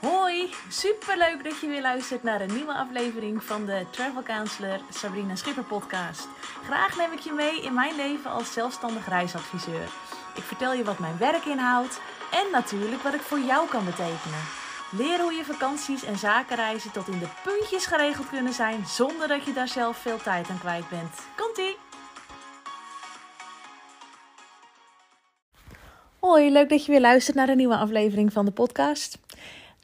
Hoi, superleuk dat je weer luistert naar een nieuwe aflevering van de Travel Counselor Sabrina Schipper podcast. Graag neem ik je mee in mijn leven als zelfstandig reisadviseur. Ik vertel je wat mijn werk inhoudt en natuurlijk wat ik voor jou kan betekenen. Leer hoe je vakanties en zakenreizen tot in de puntjes geregeld kunnen zijn zonder dat je daar zelf veel tijd aan kwijt bent. Komt-ie! Hoi, leuk dat je weer luistert naar een nieuwe aflevering van de podcast.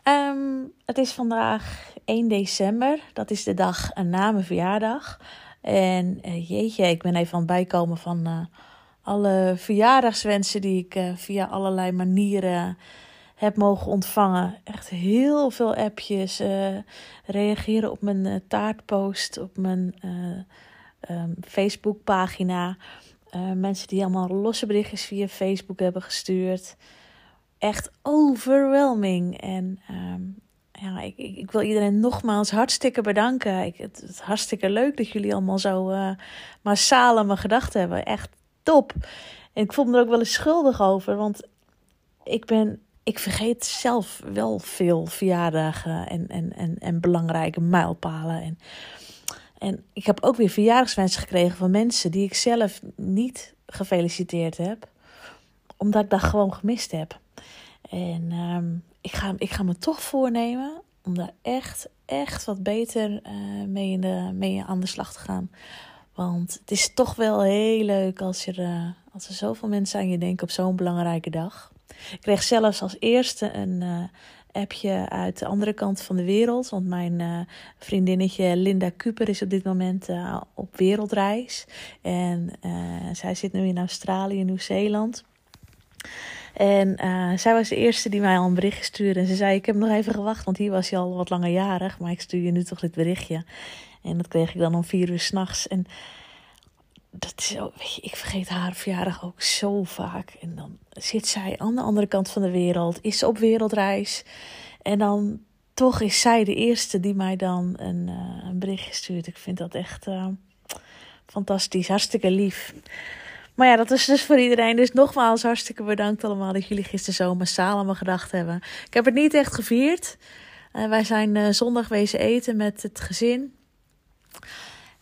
Ehm, het is vandaag 1 december. Dat is de dag na mijn verjaardag. En uh, jeetje, ik ben even aan het bijkomen van uh, alle verjaardagswensen die ik uh, via allerlei manieren heb mogen ontvangen. Echt heel veel appjes. reageren op mijn taartpost, op mijn um, Facebookpagina. mensen die allemaal losse berichtjes via Facebook hebben gestuurd echt overwhelming. En um, ja, ik, ik, wil iedereen nogmaals hartstikke bedanken. Ik, het, is hartstikke leuk dat jullie allemaal zo uh, massaal aan me gedacht hebben. Echt top. En ik voel me er ook wel eens schuldig over, want ik ben. Ik vergeet zelf wel veel verjaardagen en, en, en, en belangrijke mijlpalen. En, en ik heb ook weer verjaardagswensen gekregen van mensen die ik zelf niet gefeliciteerd heb, omdat ik dat gewoon gemist heb. En um, ik, ga, ik ga me toch voornemen om daar echt, echt wat beter uh, mee, in de, mee aan de slag te gaan. Want het is toch wel heel leuk als er, uh, als er zoveel mensen aan je denken op zo'n belangrijke dag. Ik kreeg zelfs als eerste een uh, appje uit de andere kant van de wereld. Want mijn vriendinnetje Linda Cooper is op dit moment op wereldreis. En zij zit nu in Australië Nieuw-Zeeland. En uh, zij was de eerste die mij al een berichtje stuurde. En ze zei: Ik heb nog even gewacht, want hier was je al wat langer jarig. Maar ik stuur je nu toch dit berichtje. En dat kreeg ik dan om vier uur s'nachts. En dat is zo, weet je, ik vergeet haar verjaardag ook zo vaak. En dan zit zij aan de andere kant van de wereld, is op wereldreis. En dan toch is zij de eerste die mij dan een, uh, een berichtje stuurt. Ik vind dat echt uh, fantastisch, hartstikke lief. Maar ja, dat is dus voor iedereen. Dus nogmaals hartstikke bedankt allemaal dat jullie gisteren zo massaal aan me gedacht hebben. Ik heb het niet echt gevierd. Uh, wij zijn uh, zondag wezen eten met het gezin.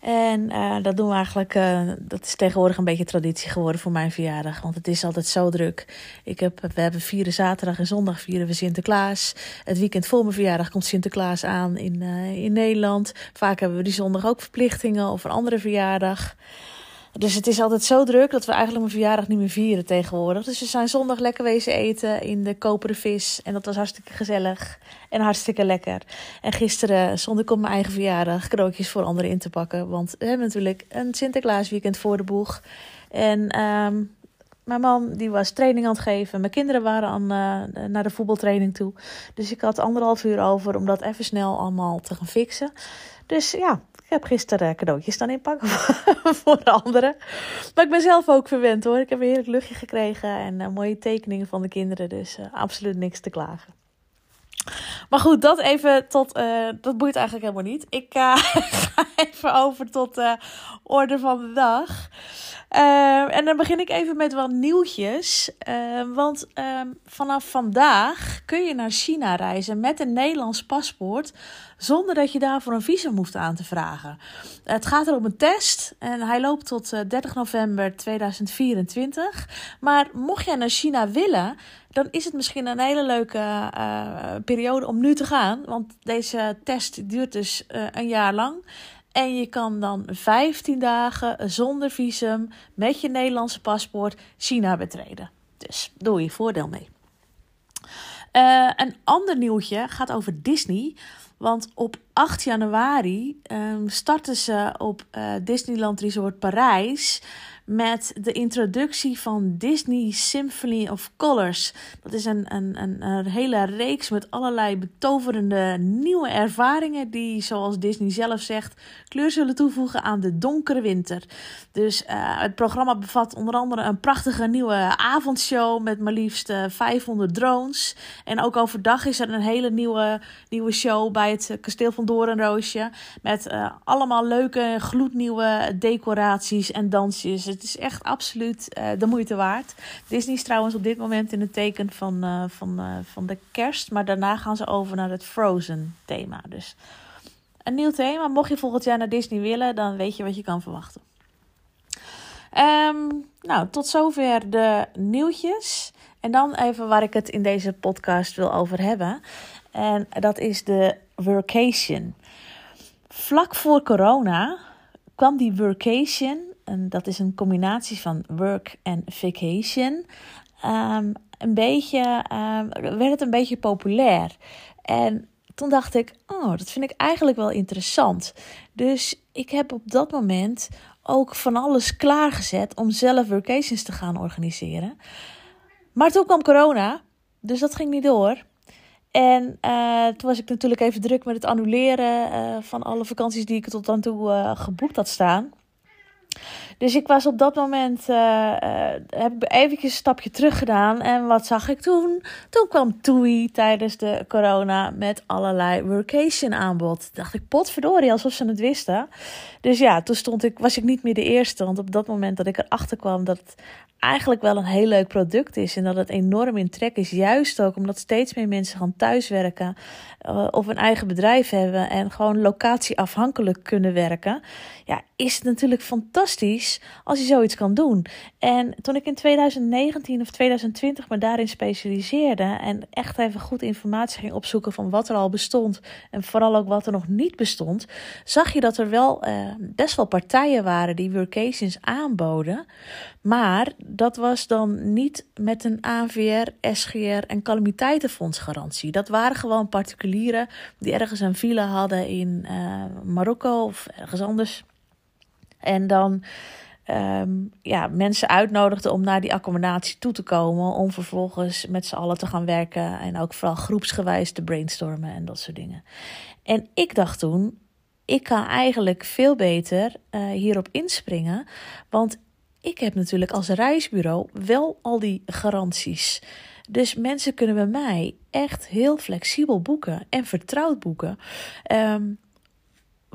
En uh, dat doen we eigenlijk, dat is tegenwoordig een beetje traditie geworden voor mijn verjaardag. Want het is altijd zo druk. Ik heb, we hebben vieren zaterdag en zondag vieren we Sinterklaas. Het weekend voor mijn verjaardag komt Sinterklaas aan in, in Nederland. Vaak hebben we die zondag ook verplichtingen of een andere verjaardag. Dus het is altijd zo druk dat we eigenlijk mijn verjaardag niet meer vieren tegenwoordig. Dus we zijn zondag lekker wezen eten in de koperen vis. En dat was hartstikke gezellig en hartstikke lekker. En gisteren stond ik op mijn eigen verjaardag cadeautjes voor anderen in te pakken. Want we hebben natuurlijk een Sinterklaasweekend voor de boeg. En um, mijn man die was training aan het geven. Mijn kinderen waren aan, uh, naar de voetbaltraining toe. Dus ik had anderhalf uur over om dat even snel allemaal te gaan fixen. Dus ja, heb gisteren cadeautjes dan inpakken voor anderen. Maar ik ben zelf ook verwend hoor. Ik heb een heerlijk luchtje gekregen en uh, mooie tekeningen van de kinderen. Dus uh, absoluut niks te klagen. Maar goed, dat even tot. Dat boeit eigenlijk helemaal niet. Ik ga even over tot de orde van de dag. Uh, en dan begin ik even met wat nieuwtjes. Uh, want uh, vanaf vandaag kun je naar China reizen met een Nederlands paspoort. Zonder dat je daarvoor een visum hoeft aan te vragen. Het gaat er om een test en hij loopt tot 30 eh, november 2024. Maar mocht jij naar China willen, dan is het misschien een hele leuke periode om nu te gaan. Want deze test duurt dus een jaar lang. En je kan dan 15 dagen zonder visum met je Nederlandse paspoort China betreden. Dus doe je voordeel mee. Uh, een ander nieuwtje gaat over Disney. Want op 8 januari um, starten ze op uh, Disneyland Resort Parijs met de introductie van Disney Symphony of Colors. Dat is een, een, een, een, hele reeks met allerlei betoverende nieuwe ervaringen die, zoals Disney zelf zegt, kleur zullen toevoegen aan de donkere winter. Dus uh, het programma bevat onder andere een prachtige nieuwe avondshow met maar liefst 500 drones. En ook overdag is er een hele nieuwe, nieuwe show bij het kasteel van Doornroosje. Met uh, allemaal leuke, gloednieuwe decoraties en dansjes. Het is echt absoluut uh, de moeite waard. Disney is trouwens op dit moment in het teken van, uh, van, van de kerst. Maar daarna gaan ze over naar het Frozen thema. Dus een nieuw thema. Mocht je volgend jaar naar Disney willen, dan weet je wat je kan verwachten. Um, nou, tot zover de nieuwtjes. En dan even waar ik het in deze podcast wil over hebben. En dat is de workation. Vlak voor corona kwam die workation, en dat is een combinatie van work en vacation, um, een beetje, um, werd het een beetje populair. En toen dacht ik, oh, dat vind ik eigenlijk wel interessant. Dus ik heb op dat moment ook van alles klaargezet om zelf workations te gaan organiseren. Maar toen kwam corona, dus dat ging niet door. En uh, toen was ik natuurlijk even druk met het annuleren uh, van alle vakanties die ik tot dan toe uh, geboekt had staan. Dus ik was op dat moment, uh, heb ik eventjes een stapje terug gedaan. En wat zag ik toen? Toen kwam TUI tijdens de corona met allerlei workation aanbod. Dacht ik, potverdorie, alsof ze het wisten. Dus ja, toen stond ik, was ik niet meer de eerste. Want op dat moment dat ik erachter kwam dat het eigenlijk wel een heel leuk product is. En dat het enorm in trek is. Juist ook omdat steeds meer mensen gaan thuiswerken. Uh, of een eigen bedrijf hebben. En gewoon locatieafhankelijk kunnen werken. Ja, is het natuurlijk fantastisch als je zoiets kan doen. En toen ik in 2019 of 2020 me daarin specialiseerde. En echt even goed informatie ging opzoeken van wat er al bestond. En vooral ook wat er nog niet bestond. Zag je dat er wel uh, best wel partijen waren die workations aanboden. Maar dat was dan niet met een AVR, SGR en calamiteitenfondsgarantie. Dat waren gewoon particulieren die ergens een villa hadden in uh, Marokko of ergens anders. En dan um, ja, mensen uitnodigden om naar die accommodatie toe te komen. Om vervolgens met z'n allen te gaan werken. En ook vooral groepsgewijs te brainstormen en dat soort dingen. En ik dacht toen, ik kan eigenlijk veel beter uh, hierop inspringen. Want ik heb natuurlijk als reisbureau wel al die garanties. Dus mensen kunnen bij mij echt heel flexibel boeken en vertrouwd boeken. Um,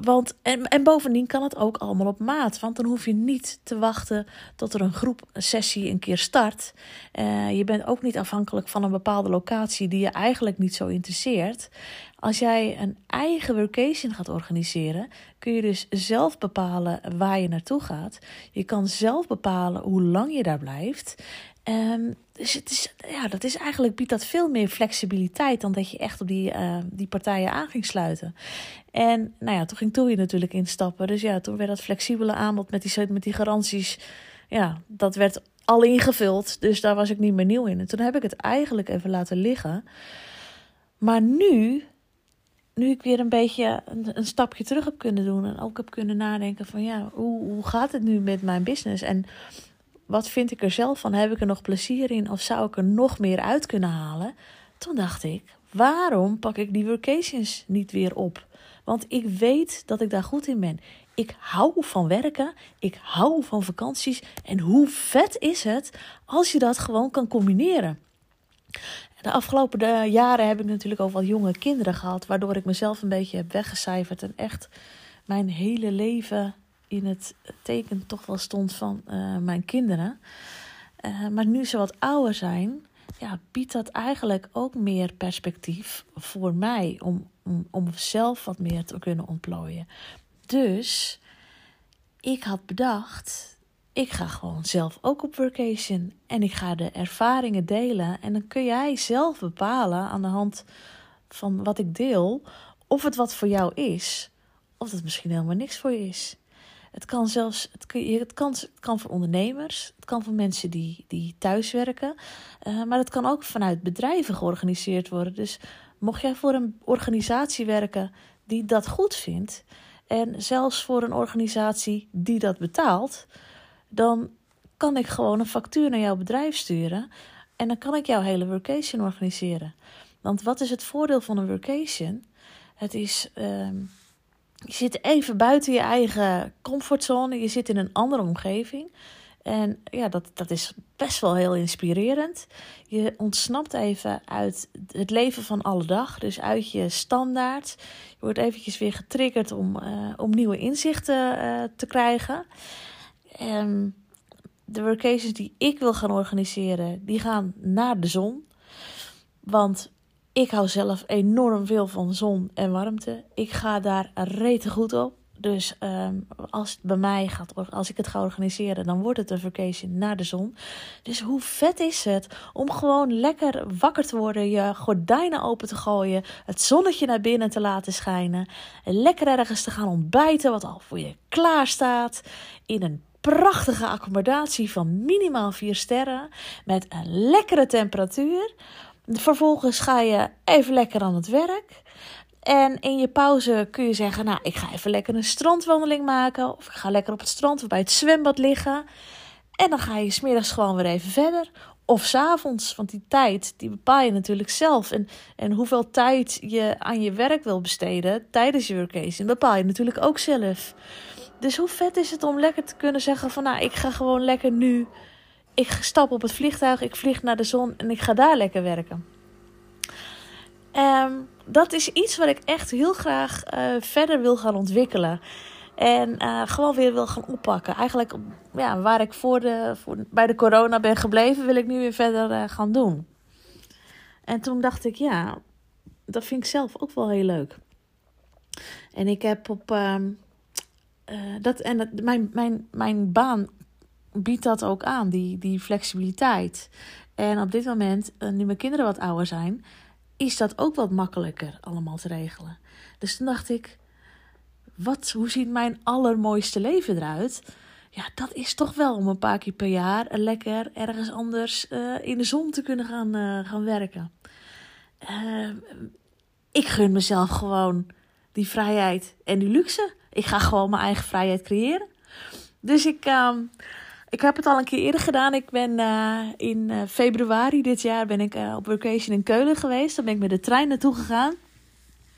want, en, en bovendien kan het ook allemaal op maat. Want dan hoef je niet te wachten tot er een groep een sessie een keer start. Uh, je bent ook niet afhankelijk van een bepaalde locatie die je eigenlijk niet zo interesseert. Als jij een eigen workation gaat organiseren, kun je dus zelf bepalen waar je naartoe gaat. Je kan zelf bepalen hoe lang je daar blijft. Um, dus het is, ja, dat is eigenlijk biedt dat veel meer flexibiliteit dan dat je echt op die, uh, die partijen aan ging sluiten. En nou ja, toen ging Toei natuurlijk instappen. Dus ja, toen werd dat flexibele aanbod met die, met die garanties, ja, dat werd al ingevuld. Dus daar was ik niet meer nieuw in. En toen heb ik het eigenlijk even laten liggen. Maar nu, nu ik weer een beetje een, een stapje terug heb kunnen doen en ook heb kunnen nadenken van ja, hoe, hoe gaat het nu met mijn business? En wat vind ik er zelf van? Heb ik er nog plezier in of zou ik er nog meer uit kunnen halen? Toen dacht ik, waarom pak ik die workations niet weer op? Want ik weet dat ik daar goed in ben. Ik hou van werken, ik hou van vakanties. En hoe vet is het als je dat gewoon kan combineren? De afgelopen jaren heb ik natuurlijk ook wat jonge kinderen gehad, waardoor ik mezelf een beetje heb weggecijferd en echt mijn hele leven in het teken toch wel stond van uh, mijn kinderen. Uh, maar nu ze wat ouder zijn, ja, biedt dat eigenlijk ook meer perspectief voor mij om, om, om zelf wat meer te kunnen ontplooien. Dus ik had bedacht, ik ga gewoon zelf ook op vacation en ik ga de ervaringen delen. En dan kun jij zelf bepalen aan de hand van wat ik deel, of het wat voor jou is, of het misschien helemaal niks voor je is. Het kan zelfs, het, kan, het kan voor ondernemers, het kan voor mensen die, die thuiswerken, uh, maar het kan ook vanuit bedrijven georganiseerd worden. Dus mocht jij voor een organisatie werken die dat goed vindt, en zelfs voor een organisatie die dat betaalt, dan kan ik gewoon een factuur naar jouw bedrijf sturen en dan kan ik jouw hele workation organiseren. Want wat is het voordeel van een workation? Het is. Uh, je zit even buiten je eigen comfortzone. Je zit in een andere omgeving. En ja, dat, dat is best wel heel inspirerend. Je ontsnapt even uit het leven van alle dag, dus uit je standaard. Je wordt eventjes weer getriggerd om, uh, om nieuwe inzichten uh, te krijgen. De workations die ik wil gaan organiseren, die gaan naar de zon. Want ik hou zelf enorm veel van zon en warmte. Ik ga daar rete goed op. Dus um, als bij mij gaat, als ik het ga organiseren, dan wordt het een vacation naar de zon. Dus hoe vet is het om gewoon lekker wakker te worden, je gordijnen open te gooien, het zonnetje naar binnen te laten schijnen, en lekker ergens te gaan ontbijten, wat al voor je klaar staat, in een prachtige accommodatie van minimaal 4 sterren, met een lekkere temperatuur. Vervolgens ga je even lekker aan het werk. En in je pauze kun je zeggen: Nou, ik ga even lekker een strandwandeling maken. Of ik ga lekker op het strand of bij het zwembad liggen. En dan ga je smiddags gewoon weer even verder. Of s'avonds, want die tijd die bepaal je natuurlijk zelf. En, en hoeveel tijd je aan je werk wil besteden tijdens je vacation, bepaal je natuurlijk ook zelf. Dus hoe vet is het om lekker te kunnen zeggen: van nou, ik ga gewoon lekker nu. Ik stap op het vliegtuig, ik vlieg naar de zon en ik ga daar lekker werken. Um, dat is iets wat ik echt heel graag uh, verder wil gaan ontwikkelen. En uh, gewoon weer wil gaan oppakken. Eigenlijk ja, waar ik voor de, voor, bij de corona ben gebleven, wil ik nu weer verder uh, gaan doen. En toen dacht ik, ja, dat vind ik zelf ook wel heel leuk. En ik heb op. Uh, dat, en mijn, mijn, mijn baan biedt dat ook aan, die, die flexibiliteit. En op dit moment, nu mijn kinderen wat ouder zijn, is dat ook wat makkelijker allemaal te regelen. Dus toen dacht ik, wat, hoe ziet mijn allermooiste leven eruit? Ja, dat is toch wel om een paar keer per jaar lekker ergens anders uh, in de zon te kunnen gaan, uh, gaan werken. Ik gun mezelf gewoon die vrijheid en die luxe. Ik ga gewoon mijn eigen vrijheid creëren. Dus ik, ik heb het al een keer eerder gedaan. Ik ben uh, in uh, februari dit jaar ben ik uh, op vacation in Keulen geweest. Dan ben ik met de trein naartoe gegaan.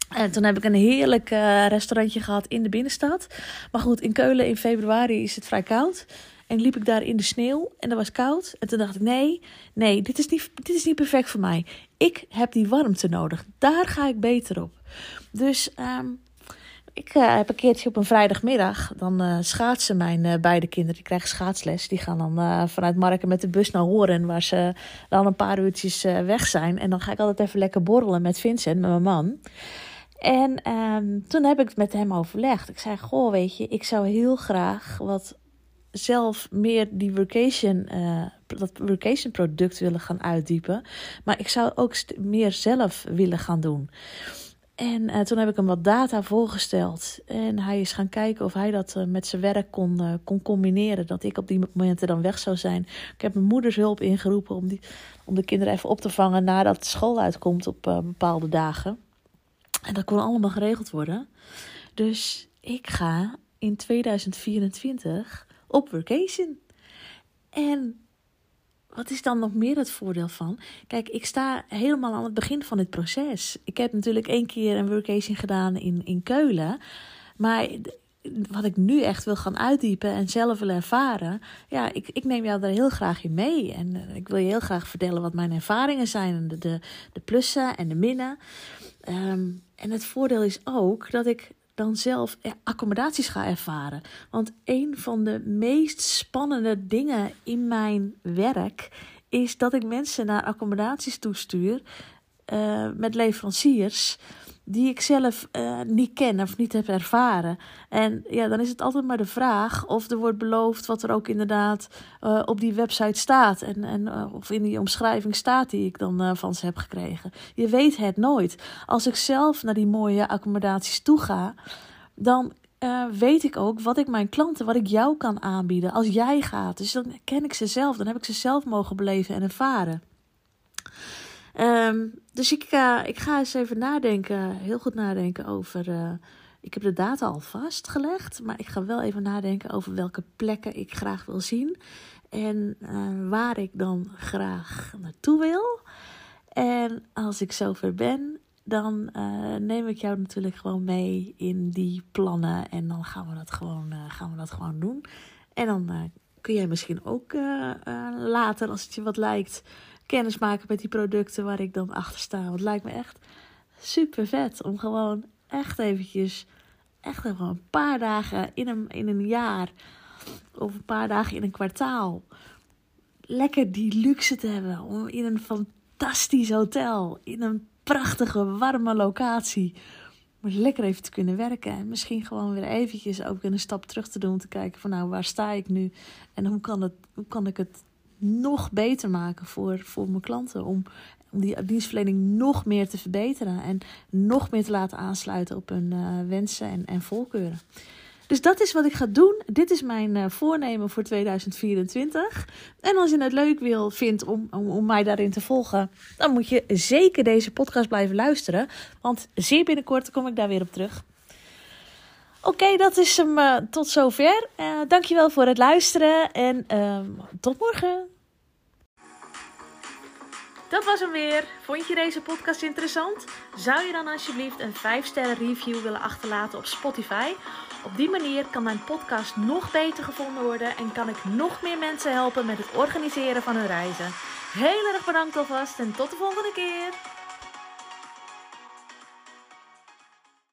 En toen heb ik een heerlijk restaurantje gehad in de binnenstad. Maar goed, in Keulen in februari is het vrij koud. En liep ik daar in de sneeuw en dat was koud. En toen dacht ik, nee, nee, dit is niet, dit is niet perfect voor mij. Ik heb die warmte nodig. Daar ga ik beter op. Dus um, ik uh, heb een keertje op een vrijdagmiddag, dan uh, schaatsen mijn uh, beide kinderen, die krijgen schaatsles. Die gaan dan vanuit Marken met de bus naar Horen, waar ze dan een paar uurtjes weg zijn. En dan ga ik altijd even lekker borrelen met Vincent, met mijn man. En um, toen heb ik het met hem overlegd. Ik zei, goh, weet je, ik zou heel graag wat zelf meer die vacation, dat vacation product willen gaan uitdiepen. Maar ik zou ook meer zelf willen gaan doen. En uh, toen heb ik hem wat data voorgesteld. En hij is gaan kijken of hij dat uh, met zijn werk kon, uh, kon combineren. Dat ik op die momenten dan weg zou zijn. Ik heb mijn moeders hulp ingeroepen om, die, om de kinderen even op te vangen nadat school uitkomt op bepaalde dagen. En dat kon allemaal geregeld worden. Dus ik ga in 2024 op vacation. En wat is dan nog meer het voordeel van? Kijk, ik sta helemaal aan het begin van dit proces. Ik heb natuurlijk één keer een workation gedaan in, in Keulen. Maar wat ik nu echt wil gaan uitdiepen en zelf wil ervaren. Ja, ik, ik neem jou daar heel graag in mee. En eh, ik wil je heel graag vertellen wat mijn ervaringen zijn. De, de, de plussen en de minnen. Um, en het voordeel is ook dat ik dan zelf accommodaties ga ervaren. Want een van de meest spannende dingen in mijn werk is dat ik mensen naar accommodaties toestuur uh, met leveranciers die ik zelf uh, niet ken of niet heb ervaren. En ja, dan is het altijd maar de vraag of er wordt beloofd wat er ook inderdaad uh, op die website staat. En, en uh, of in die omschrijving staat die ik dan van ze heb gekregen. Je weet het nooit. Als ik zelf naar die mooie accommodaties toe ga, dan weet ik ook wat ik mijn klanten, wat ik jou kan aanbieden als jij gaat. Dus dan ken ik ze zelf, dan heb ik ze zelf mogen beleven en ervaren. Um, dus ik, uh, ik ga eens even nadenken, heel goed nadenken over. Uh, ik heb de data al vastgelegd, maar ik ga wel even nadenken over welke plekken ik graag wil zien. En uh, waar ik dan graag naartoe wil. En als ik zover ben, dan neem ik jou natuurlijk gewoon mee in die plannen. En dan gaan we dat gewoon, gaan we dat gewoon doen. En dan kun jij misschien ook later, als het je wat lijkt, kennis maken met die producten waar ik dan achter sta. Want het lijkt me echt super vet om gewoon echt eventjes, echt gewoon een paar dagen in een, in een jaar of een paar dagen in een kwartaal lekker die luxe te hebben om in een fantastisch hotel, in een prachtige warme locatie, maar lekker even te kunnen werken en misschien gewoon weer eventjes ook een stap terug te doen om te kijken van nou waar sta ik nu en hoe kan, het, hoe kan ik het nog beter maken voor, voor mijn klanten om, om die dienstverlening nog meer te verbeteren en nog meer te laten aansluiten op hun uh, wensen en, en voorkeuren. Dus dat is wat ik ga doen. Dit is mijn uh, voornemen voor 2024. En als je het leuk wil, vindt om, om, mij daarin te volgen, dan moet je zeker deze podcast blijven luisteren. Want zeer binnenkort kom ik daar weer op terug. Oké, dat is hem uh, tot zover. Uh, dankjewel voor het luisteren en ehm, tot morgen. Dat was hem weer. Vond je deze podcast interessant? Zou je dan alsjeblieft een 5-sterren review willen achterlaten op Spotify? Op die manier kan mijn podcast nog beter gevonden worden en kan ik nog meer mensen helpen met het organiseren van hun reizen. Heel erg bedankt alvast en tot de volgende keer.